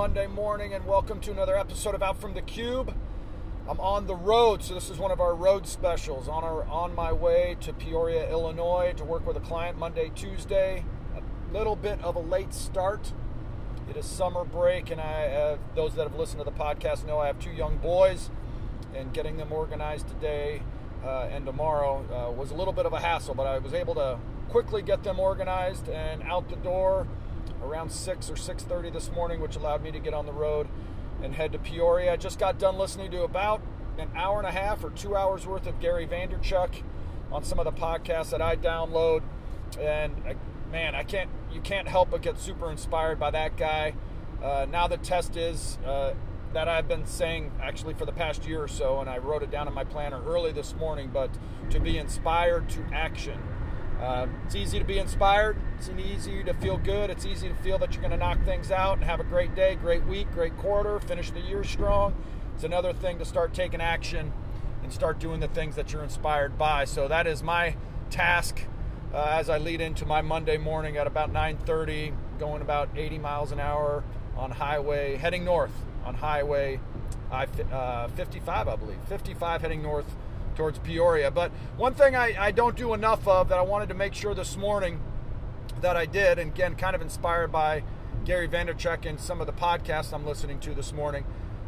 Monday morning, and welcome to another episode of Out from the Cube. I'm on the road, so this is one of our road specials. On our on my way to Peoria, Illinois, to work with a client Monday, Tuesday. A little bit of a late start. It is summer break, and I have, those that have listened to the podcast know I have two young boys, and getting them organized today uh, and tomorrow uh, was a little bit of a hassle, but I was able to quickly get them organized and out the door around 6 or 6.30 this morning, which allowed me to get on the road and head to Peoria. I just got done listening to about an hour and a half or two hours worth of Gary Vaynerchuk on some of the podcasts that I download. And uh, man, I can't, you can't help but get super inspired by that guy. Uh, now the test is uh, that I've been saying actually for the past year or so, and I wrote it down in my planner early this morning, but to be inspired to action. Uh, it's easy to be inspired. It's easy to feel good. It's easy to feel that you're going to knock things out and have a great day, great week, great quarter, finish the year strong. It's another thing to start taking action and start doing the things that you're inspired by. So that is my task uh, as I lead into my Monday morning at about 9:30, going about 80 miles an hour on highway, heading north on highway I uh, 55, I believe, 55 heading north towards Peoria. But one thing I, I don't do enough of that I wanted to make sure this morning that I did, and again, kind of inspired by Gary Vaynerchuk and some of the podcasts I'm listening to this morning.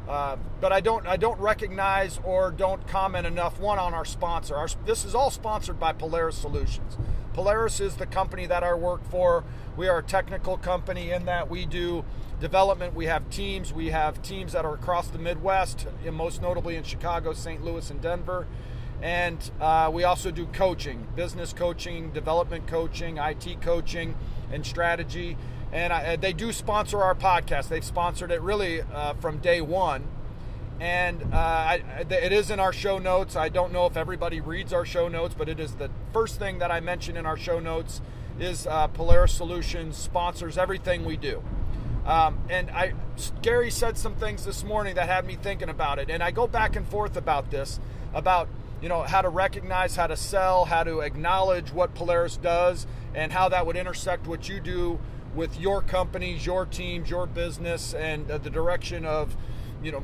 Uh, but I don't I don't recognize or don't comment enough one on our sponsor. Our, this is all sponsored by Polaris Solutions. Polaris is the company that I work for. We are a technical company in that we do development. We have teams. We have teams that are across the Midwest, most notably in Chicago, St. Louis, and Denver. And uh, we also do coaching, business coaching, development coaching, IT coaching, and strategy. And I, uh, they do sponsor our podcast. They've sponsored it really uh, from day one. And uh, I, it is in our show notes. I don't know if everybody reads our show notes, but it is the first thing that I mention in our show notes is uh, Polaris Solutions sponsors everything we do. Um, and I, Gary said some things this morning that had me thinking about it. And I go back and forth about this, about you know, how to recognize, how to sell, how to acknowledge what Polaris does, and how that would intersect what you do with your companies, your teams, your business, and uh, the direction of, you know,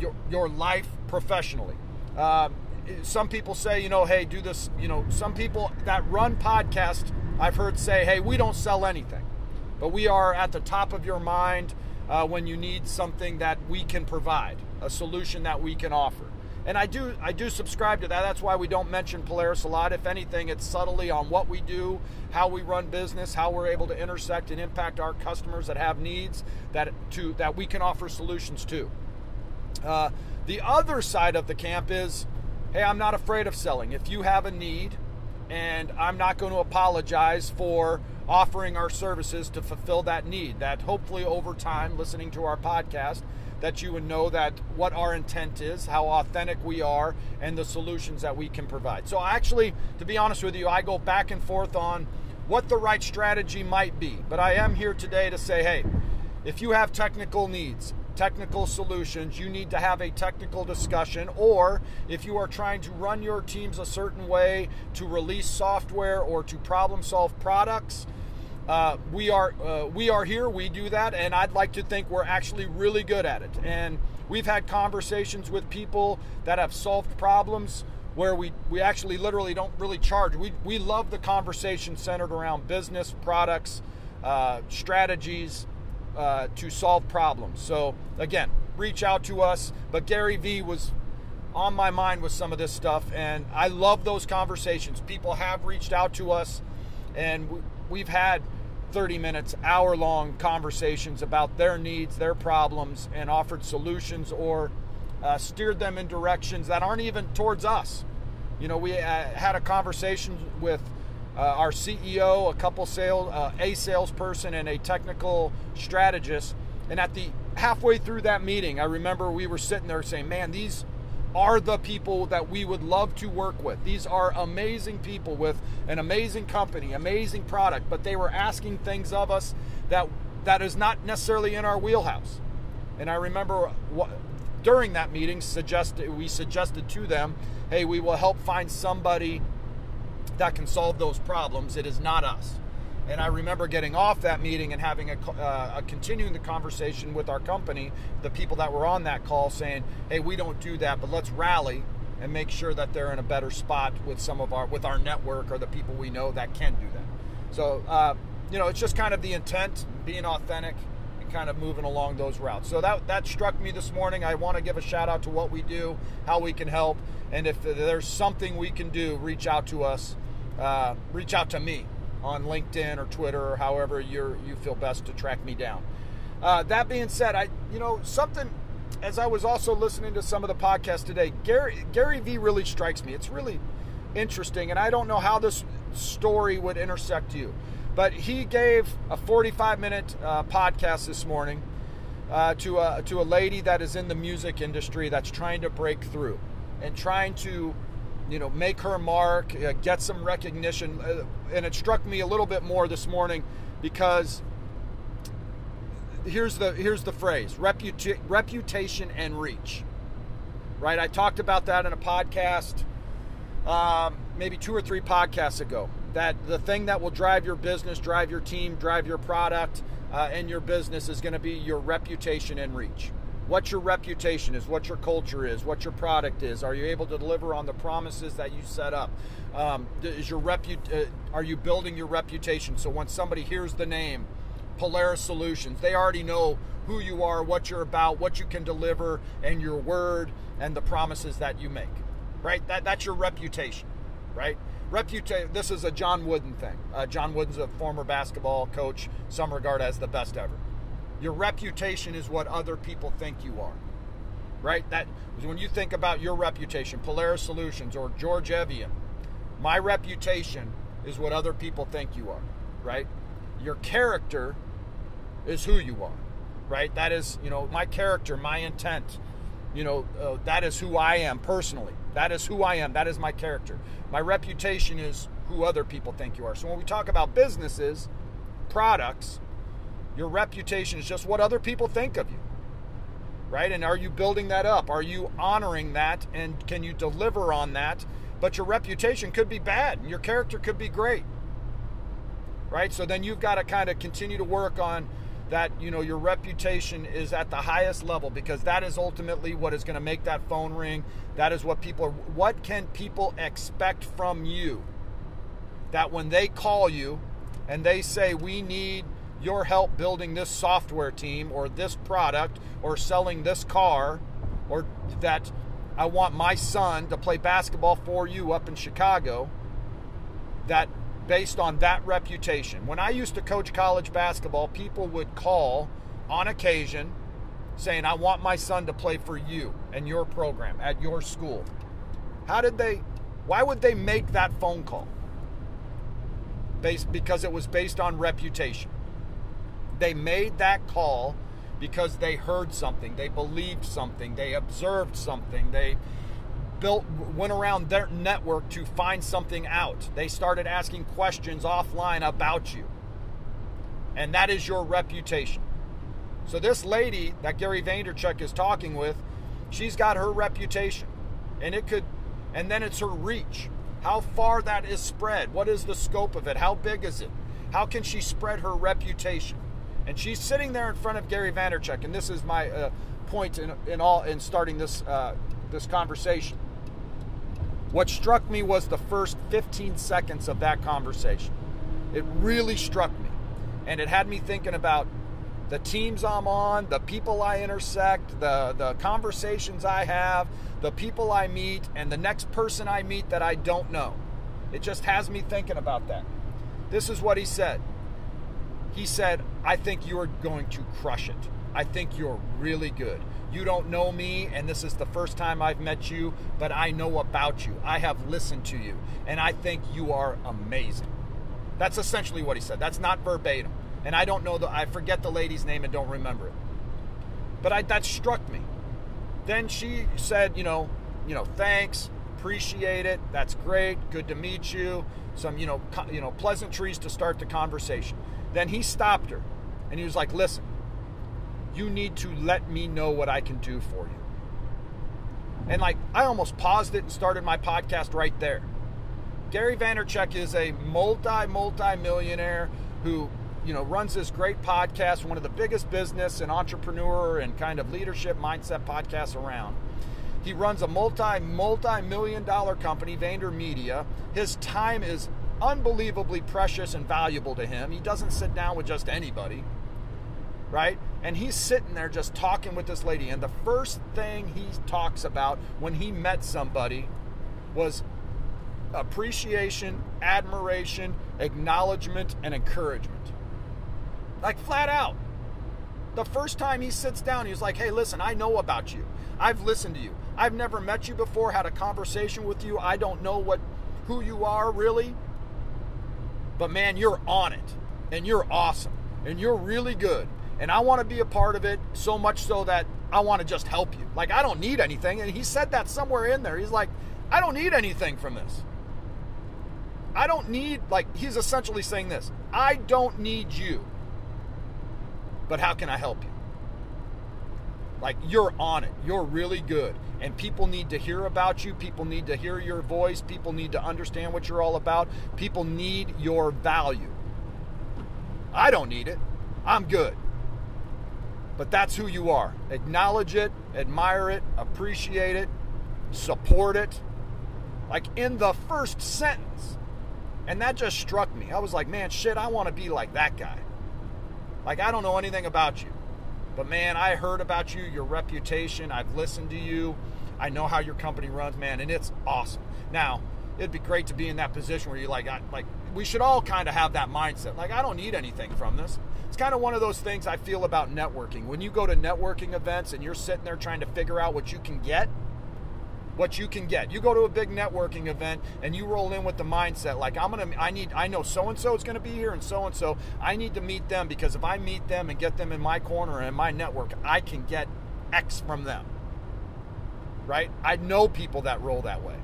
your, your life professionally. Um, some people say, you know, hey, do this. You know, some people that run podcast, I've heard say, hey, we don't sell anything, but we are at the top of your mind uh, when you need something that we can provide, a solution that we can offer and I do I do subscribe to that. That's why we don't mention Polaris a lot. If anything, it's subtly on what we do, how we run business, how we're able to intersect and impact our customers that have needs that to that we can offer solutions to. Uh, the other side of the camp is, hey, I'm not afraid of selling. If you have a need, and I'm not going to apologize for offering our services to fulfill that need. That hopefully over time, listening to our podcast, that you would know that what our intent is, how authentic we are, and the solutions that we can provide. So, actually, to be honest with you, I go back and forth on what the right strategy might be. But I am here today to say, hey, if you have technical needs, technical solutions, you need to have a technical discussion. Or if you are trying to run your teams a certain way to release software or to problem solve products, uh, we are uh, we are here. We do that, and I'd like to think we're actually really good at it. And we've had conversations with people that have solved problems where we we actually literally don't really charge. We we love the conversation centered around business, products, uh, strategies uh, to solve problems. So again, reach out to us. But Gary V was on my mind with some of this stuff, and I love those conversations. People have reached out to us, and we've had 30 minutes, hour long conversations about their needs, their problems, and offered solutions or uh, steered them in directions that aren't even towards us. You know, we uh, had a conversation with uh, our CEO, a couple sales, uh, a salesperson, and a technical strategist. And at the halfway through that meeting, I remember we were sitting there saying, "Man, these are the people that we would love to work with. These are amazing people with an amazing company, amazing product, but they were asking things of us that that is not necessarily in our wheelhouse. And I remember what, during that meeting suggested we suggested to them, "Hey, we will help find somebody that can solve those problems. It is not us." And I remember getting off that meeting and having a, uh, a, continuing the conversation with our company, the people that were on that call, saying, "Hey, we don't do that, but let's rally and make sure that they're in a better spot with some of our with our network or the people we know that can do that." So, uh, you know, it's just kind of the intent, being authentic, and kind of moving along those routes. So that that struck me this morning. I want to give a shout out to what we do, how we can help, and if there's something we can do, reach out to us. Uh, reach out to me on LinkedIn or Twitter or however you you feel best to track me down. Uh, that being said, I you know something as I was also listening to some of the podcasts today, Gary Gary V really strikes me. It's really interesting, and I don't know how this story would intersect you, but he gave a 45 minute uh, podcast this morning uh, to a to a lady that is in the music industry that's trying to break through and trying to you know, make her mark, uh, get some recognition. Uh, and it struck me a little bit more this morning because here's the here's the phrase: reputa- reputation and reach. Right? I talked about that in a podcast, um, maybe two or three podcasts ago. That the thing that will drive your business, drive your team, drive your product, uh, and your business is going to be your reputation and reach what your reputation is, what your culture is, what your product is. Are you able to deliver on the promises that you set up? Um, is your repu- uh, Are you building your reputation so when somebody hears the name Polaris Solutions, they already know who you are, what you're about, what you can deliver, and your word and the promises that you make. Right? That that's your reputation. Right? Reputation. This is a John Wooden thing. Uh, John Wooden's a former basketball coach, some regard as the best ever. Your reputation is what other people think you are. Right? That when you think about your reputation, Polaris Solutions or George Evjen, my reputation is what other people think you are. Right? Your character is who you are. Right? That is, you know, my character, my intent. You know, uh, that is who I am personally. That is who I am. That is my character. My reputation is who other people think you are. So when we talk about businesses, products, your reputation is just what other people think of you. Right? And are you building that up? Are you honoring that? And can you deliver on that? But your reputation could be bad and your character could be great. Right? So then you've got to kind of continue to work on that, you know, your reputation is at the highest level because that is ultimately what is going to make that phone ring. That is what people are, what can people expect from you? That when they call you and they say, we need your help building this software team or this product or selling this car or that I want my son to play basketball for you up in Chicago that based on that reputation. When I used to coach college basketball, people would call on occasion saying, I want my son to play for you and your program at your school. How did they, why would they make that phone call? Based, because it was based on reputation. They made that call because they heard something, they believed something, they observed something, they built went around their network to find something out. They started asking questions offline about you. And that is your reputation. So this lady that Gary Vaynerchuk is talking with, she's got her reputation. And it could and then it's her reach. How far that is spread. What is the scope of it? How big is it? How can she spread her reputation? And she's sitting there in front of Gary Vaynerchuk, and this is my uh, point in, in all in starting this uh, this conversation. What struck me was the first 15 seconds of that conversation. It really struck me, and it had me thinking about the teams I'm on, the people I intersect, the the conversations I have, the people I meet, and the next person I meet that I don't know. It just has me thinking about that. This is what he said. He said, I think you are going to crush it. I think you're really good. You don't know me, and this is the first time I've met you, but I know about you. I have listened to you, and I think you are amazing. That's essentially what he said. That's not verbatim. And I don't know the I forget the lady's name and don't remember it. But I, that struck me. Then she said, you know, you know, thanks, appreciate it. That's great. Good to meet you. Some, you know, co- you know, pleasantries to start the conversation. Then he stopped her and he was like, Listen, you need to let me know what I can do for you. And like, I almost paused it and started my podcast right there. Gary Vaynerchuk is a multi, multi millionaire who you know runs this great podcast, one of the biggest business and entrepreneur and kind of leadership mindset podcasts around. He runs a multi multi million dollar company, VaynerMedia. His time is unbelievably precious and valuable to him. He doesn't sit down with just anybody, right? And he's sitting there just talking with this lady. And the first thing he talks about when he met somebody was appreciation, admiration, acknowledgement, and encouragement. Like flat out. The first time he sits down, he's like, hey, listen, I know about you. I've listened to you. I've never met you before, had a conversation with you. I don't know what who you are really. But man, you're on it. And you're awesome. And you're really good. And I want to be a part of it so much so that I want to just help you. Like I don't need anything. And he said that somewhere in there. He's like, I don't need anything from this. I don't need like he's essentially saying this. I don't need you. But how can I help you? Like you're on it. You're really good. And people need to hear about you. People need to hear your voice. People need to understand what you're all about. People need your value. I don't need it. I'm good. But that's who you are. Acknowledge it, admire it, appreciate it, support it. Like in the first sentence. And that just struck me. I was like, man, shit, I want to be like that guy. Like, I don't know anything about you. But man, I heard about you, your reputation. I've listened to you. I know how your company runs, man, and it's awesome. Now, it'd be great to be in that position where you like, I, like we should all kind of have that mindset. Like, I don't need anything from this. It's kind of one of those things I feel about networking. When you go to networking events and you're sitting there trying to figure out what you can get, what you can get. You go to a big networking event and you roll in with the mindset like I'm gonna I need I know so and so is gonna be here and so and so I need to meet them because if I meet them and get them in my corner and in my network, I can get X from them. Right? I know people that roll that way.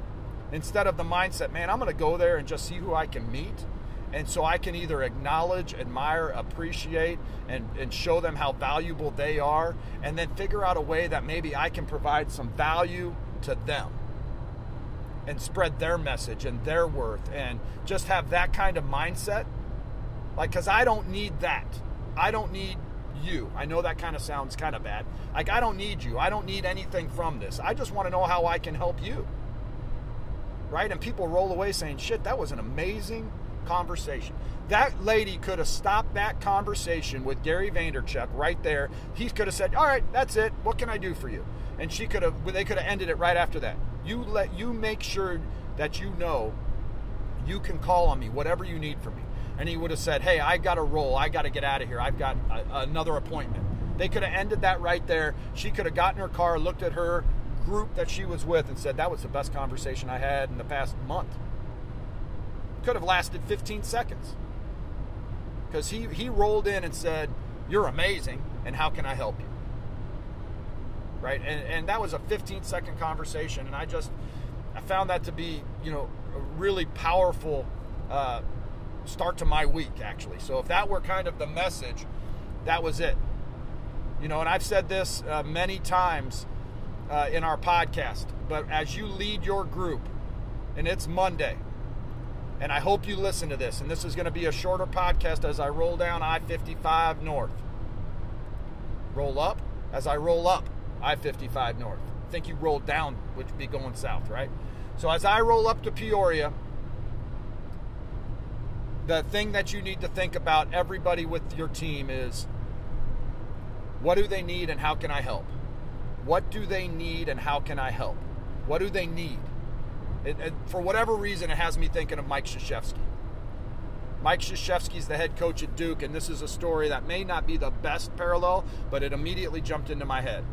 Instead of the mindset, man, I'm gonna go there and just see who I can meet. And so I can either acknowledge, admire, appreciate, and, and show them how valuable they are, and then figure out a way that maybe I can provide some value to them and spread their message and their worth and just have that kind of mindset. Like, because I don't need that. I don't need you. I know that kind of sounds kind of bad. Like, I don't need you. I don't need anything from this. I just want to know how I can help you. Right? And people roll away saying, shit, that was an amazing conversation. That lady could have stopped that conversation with Gary Vaynerchuk right there. He could have said, all right, that's it. What can I do for you? and she could have they could have ended it right after that. You let you make sure that you know you can call on me whatever you need from me. And he would have said, "Hey, I got to roll. I got to get out of here. I've got a, another appointment." They could have ended that right there. She could have gotten her car, looked at her group that she was with, and said, "That was the best conversation I had in the past month." Could have lasted 15 seconds because he he rolled in and said, "You're amazing, and how can I help you?" right? And, and that was a 15 second conversation, and I just I found that to be you know a really powerful uh, start to my week actually. So if that were kind of the message, that was it. You know, and I've said this uh, many times uh, in our podcast, but as you lead your group, and it's Monday, and I hope you listen to this, and this is going to be a shorter podcast as I roll down I 55 north. Roll up as I roll up. I 55 north. I think you rolled down, which would be going south, right? So as I roll up to Peoria, the thing that you need to think about, everybody with your team, is what do they need and how can I help? What do they need and how can I help? What do they need? It, it, for whatever reason, it has me thinking of Mike Krzyzewski. Mike Krzyzewski is the head coach at Duke, and this is a story that may not be the best parallel, but it immediately jumped into my head.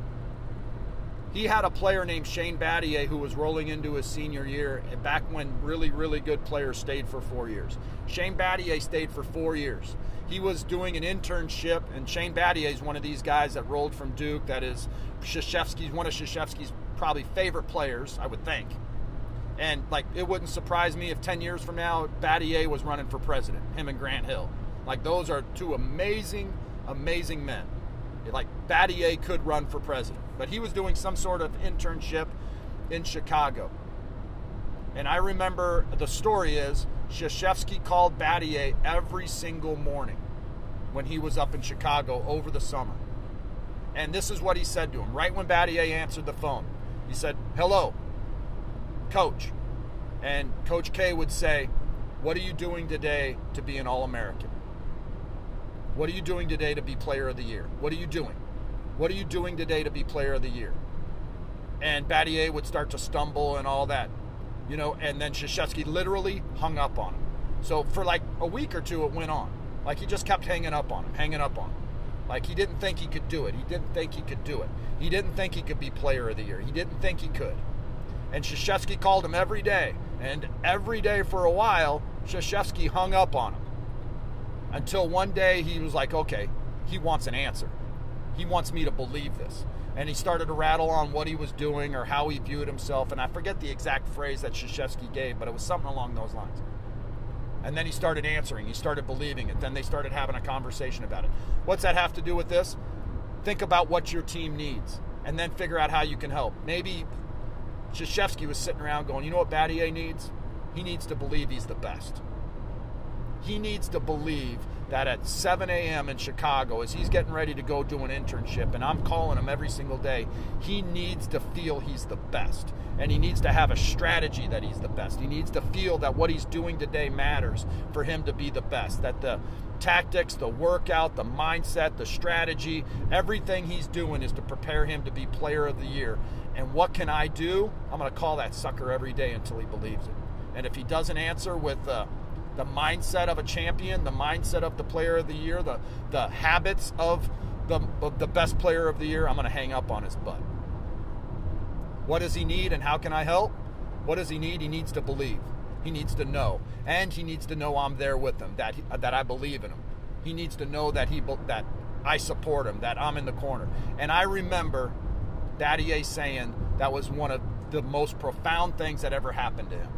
He had a player named Shane Battier who was rolling into his senior year back when really, really good players stayed for four years. Shane Battier stayed for four years. He was doing an internship, and Shane Battier is one of these guys that rolled from Duke. That is Krzyzewski's one of Krzyzewski's probably favorite players, I would think. And like, it wouldn't surprise me if 10 years from now, Battier was running for president, him and Grant Hill. Like, those are two amazing, amazing men. Like, Battier could run for president but he was doing some sort of internship in Chicago. And I remember the story is Krzyzewski called Battier every single morning when he was up in Chicago over the summer. And this is what he said to him right when Battier answered the phone. He said, Hello, coach. And Coach K would say, What are you doing today to be an All American? What are you doing today to be Player of the Year? What are you doing? What are you doing today to be Player of the Year? And Battier would start to stumble and all that, you know, and then Krzyzewski literally hung up on him. So for like a week or two, it went on. Like he just kept hanging up on him, hanging up on him. Like he didn't think he could do it. He didn't think he could do it. He didn't think he could be player of the year. He didn't think he could. And Krzyzewski called him every day. And every day for a while, Krzyzewski hung up on him. Until one day he was like, okay, he wants an answer. He wants me to believe this. And he started to rattle on what he was doing or how he viewed himself. And I forget the exact phrase that Krzyzewski gave, but it was something along those lines. And then he started answering. He started believing it. Then they started having a conversation about it. What's that have to do with this? Think about what your team needs and then figure out how you can help. Maybe Krzyzewski was sitting around going, you know what Battier needs? He needs to believe he's the best. He needs to believe that at 7 a.m. in Chicago, as he's getting ready to go do an internship, and I'm calling him every single day, he needs to feel he's the best. And he needs to have a strategy that he's the best. He needs to feel that what he's doing today matters for him to be the best. That the tactics, the workout, the mindset, the strategy, everything he's doing is to prepare him to be player of the year. And what can I do? I'm going to call that sucker every day until he believes it. And if he doesn't answer with, uh, the mindset of a champion, the mindset of the player of the year, the, the habits of the, of the best player of the year, I'm going to hang up on his butt. What does he need and how can I help? What does he need? He needs to believe. He needs to know. And he needs to know I'm there with him, that, that I believe in him. He needs to know that, he, that I support him, that I'm in the corner. And I remember Battier saying that was one of the most profound things that ever happened to him.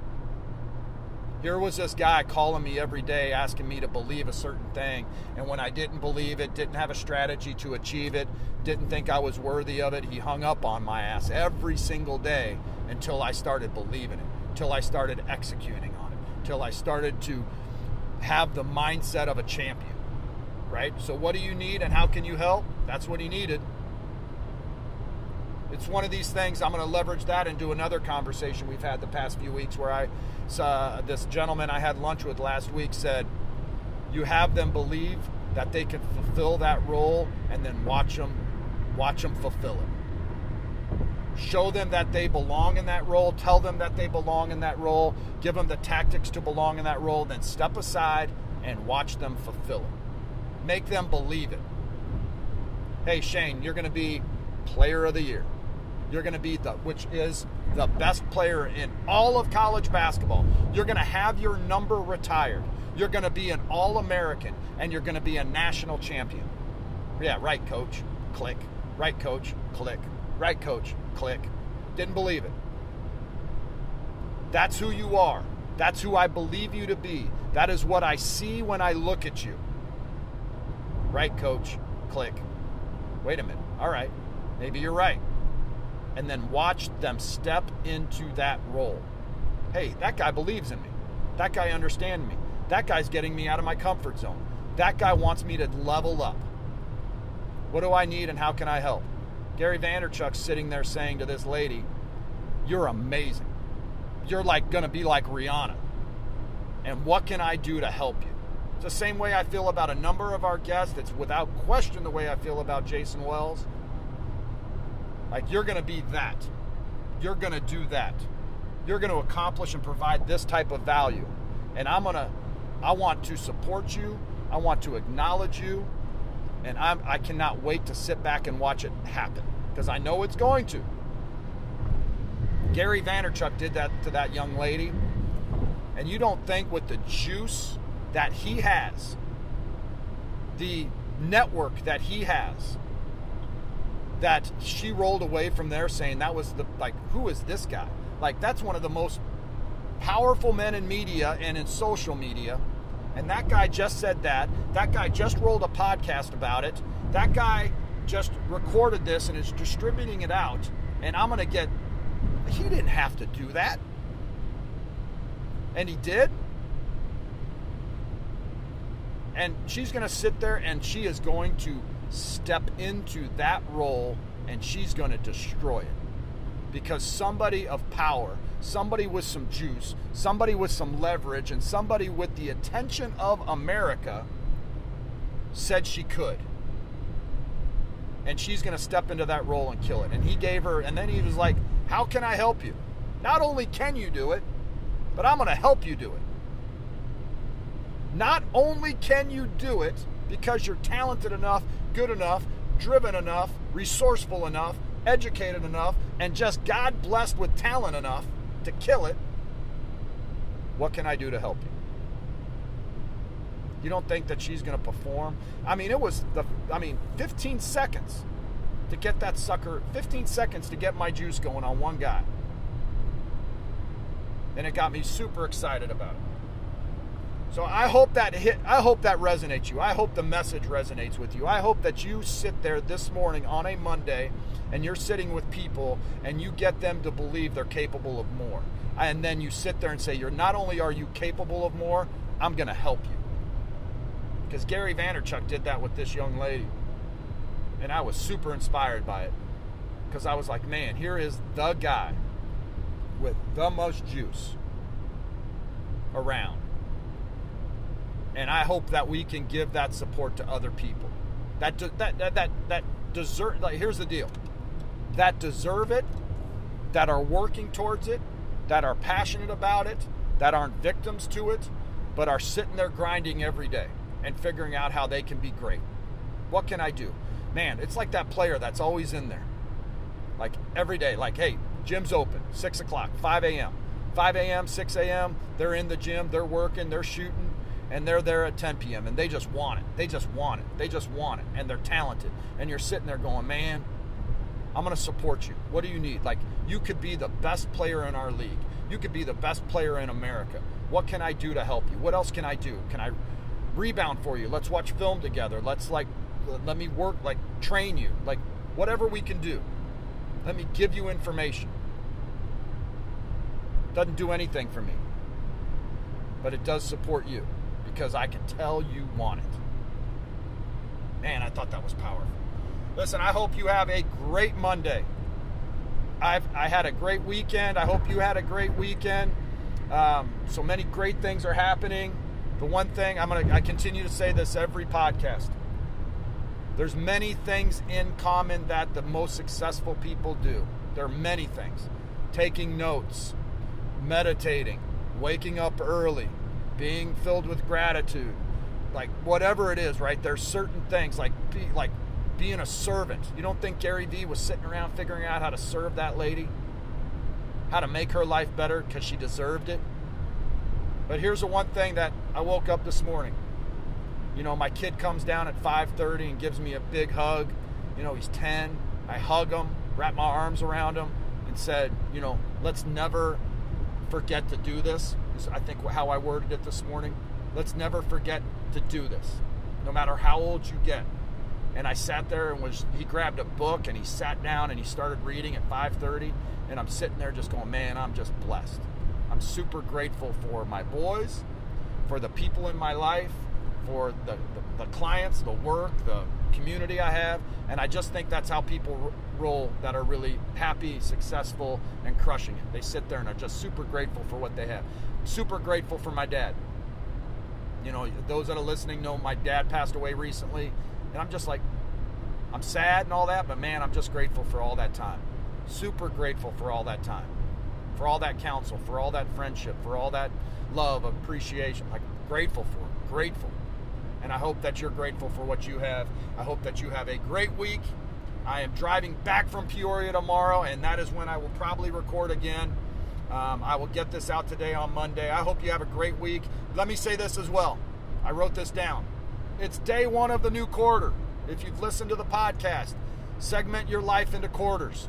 Here was this guy calling me every day asking me to believe a certain thing. And when I didn't believe it, didn't have a strategy to achieve it, didn't think I was worthy of it, he hung up on my ass every single day until I started believing it, until I started executing on it, until I started to have the mindset of a champion. Right? So, what do you need and how can you help? That's what he needed it's one of these things. I'm going to leverage that and do another conversation we've had the past few weeks where I saw this gentleman I had lunch with last week said, You have them believe that they can fulfill that role and then watch them watch them fulfill it. Show them that they belong in that role, tell them that they belong in that role, give them the tactics to belong in that role, then step aside and watch them fulfill it. Make them believe it. Hey Shane, you're going to be player of the year you're going to be the, which is the best player in all of college basketball. You're going to have your number retired. You're going to be an All American and you're going to be a national champion. Yeah, right, coach. Click. Right, coach. Click. Right, coach. Click. Didn't believe it. That's who you are. That's who I believe you to be. That is what I see when I look at you. Right, coach. Click. Wait a minute. All right. Maybe you're right and then watch them step into that role. Hey, that guy believes in me. That guy understands me. That guy's getting me out of my comfort zone. That guy wants me to level up. What do I need and how can I help? Gary Vaynerchuk's sitting there saying to this lady, You're amazing. You're like going to be like Rihanna. And what can I do to help you? It's the same way I feel about a number of our guests. It's without question the way I feel about Jason Wells. Like you're going to be that. You're going to do that. You're going to accomplish and provide this type of value. And I'm going to I want to support you. I want to acknowledge you. And I'm, I cannot wait to sit back and watch it happen because I know it's going to. Gary Vaynerchuk did that to that young lady. And you don't think with the juice that he has, the network that he has, that she rolled away from there saying that was the like who is this guy like that's one of the most powerful men in media and in social media and that guy just said that. That guy just rolled a podcast about it. That guy just recorded this and is distributing it out. And i'm going to get he didn't have to do that. And he did. And she's going to sit there and she is going to step into that role and she's going to destroy it. Because somebody of power, somebody with some juice, somebody with some leverage, and somebody with the attention of America said she could. And she's going to step into that role and kill it. And he gave her, and then he was like, How can I help you? Not only can you do it, but I'm going to help you do it. Not only can you do it because you're talented enough, good enough, driven enough, resourceful enough, educated enough, and just God blessed with talent enough to kill it, what can I do to help you? You don't think that she's going to perform? I mean, it was the, I mean, 15 seconds to get that sucker, 15 seconds to get my juice going on one guy. And it got me super excited about it. So I hope that hit I hope that resonates you. I hope the message resonates with you. I hope that you sit there this morning on a Monday and you're sitting with people and you get them to believe they're capable of more. And then you sit there and say, You're not only are you capable of more, I'm gonna help you. Because Gary Vaynerchuk did that with this young lady. And I was super inspired by it. Because I was like, man, here is the guy with the most juice around and I hope that we can give that support to other people. That that that that that deserve. Like, here's the deal: that deserve it, that are working towards it, that are passionate about it, that aren't victims to it, but are sitting there grinding every day and figuring out how they can be great. What can I do? Man, it's like that player that's always in there. Like every day, like, hey, gym's open, 6 o'clock, 5 a.m. 5 a.m., 6 a.m., they're in the gym, they're working, they're shooting, and they're there at 10 p.m. and they just want it. They just want it. They just want it. And they're talented. And you're sitting there going, man, I'm going to support you. What do you need? Like, you could be the best player in our league. You could be the best player in America. What can I do to help you? What else can I do? Can I rebound for you? Let's watch film together. Let's, like, let me work, like, train you. Like, whatever we can do. Let me give you information. Doesn't do anything for me, but it does support you because I can tell you want it. Man, I thought that was powerful. Listen, I hope you have a great Monday. I've I had a great weekend. I hope you had a great weekend. Um, so many great things are happening. The one thing I'm gonna I continue to say this every podcast. There's many things in common that the most successful people do. There are many things. Taking notes, meditating, waking up early, being filled with gratitude, like whatever it is, right? There's certain things like be, like being a servant. You don't think Gary Vee was sitting around figuring out how to serve that lady, how to make her life better because she deserved it? But here's the one thing that I woke up this morning. You know, my kid comes down at 5:30 and gives me a big hug. You know, he's 10. I hug him, wrap my arms around him, and said, you know, let's never forget to do this. I think how I worded it this morning. Let's never forget to do this, no matter how old you get. And I sat there and was he grabbed a book and he sat down and he started reading at 5:30 and I'm sitting there just going, "Man, I'm just blessed. I'm super grateful for my boys, for the people in my life, for the, the, the clients, the work, the community I have, and I just think that's how people that are really happy, successful, and crushing it. They sit there and are just super grateful for what they have. Super grateful for my dad. You know, those that are listening know my dad passed away recently, and I'm just like, I'm sad and all that, but man, I'm just grateful for all that time. Super grateful for all that time, for all that counsel, for all that friendship, for all that love, appreciation. Like, grateful for it, grateful. And I hope that you're grateful for what you have. I hope that you have a great week. I am driving back from Peoria tomorrow, and that is when I will probably record again. Um, I will get this out today on Monday. I hope you have a great week. Let me say this as well. I wrote this down. It's day one of the new quarter. If you've listened to the podcast, segment your life into quarters.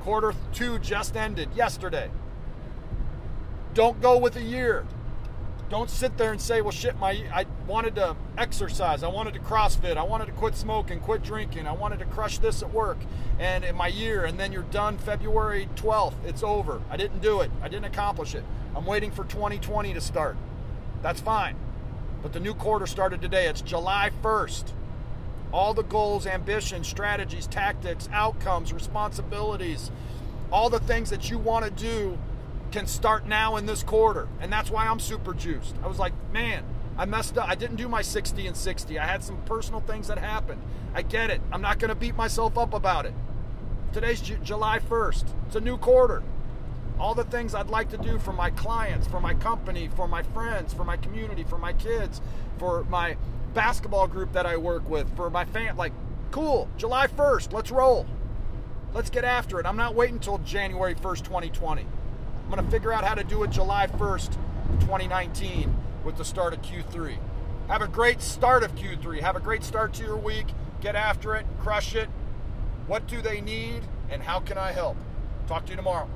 Quarter two just ended yesterday. Don't go with a year. Don't sit there and say, well, shit, my I wanted to exercise. I wanted to CrossFit. I wanted to quit smoking, quit drinking. I wanted to crush this at work and in my year. And then you're done February 12th. It's over. I didn't do it. I didn't accomplish it. I'm waiting for 2020 to start. That's fine. But the new quarter started today. It's July 1st. All the goals, ambitions, strategies, tactics, outcomes, responsibilities, all the things that you want to do can start now in this quarter. And that's why I'm super juiced. I was like, man, I messed up. I didn't do my 60 and 60. I had some personal things that happened. I get it. I'm not going to beat myself up about it. Today's J- July 1st. It's a new quarter. All the things I'd like to do for my clients, for my company, for my friends, for my community, for my kids, for my basketball group that I work with, for my fan. Like, cool. July 1st. Let's roll. Let's get after it. I'm not waiting until January 1st, 2020. I'm going to figure out how to do it July 1st, 2019 with the start of Q3. Have a great start of Q3. Have a great start to your week. Get after it, crush it. What do they need, and how can I help? Talk to you tomorrow.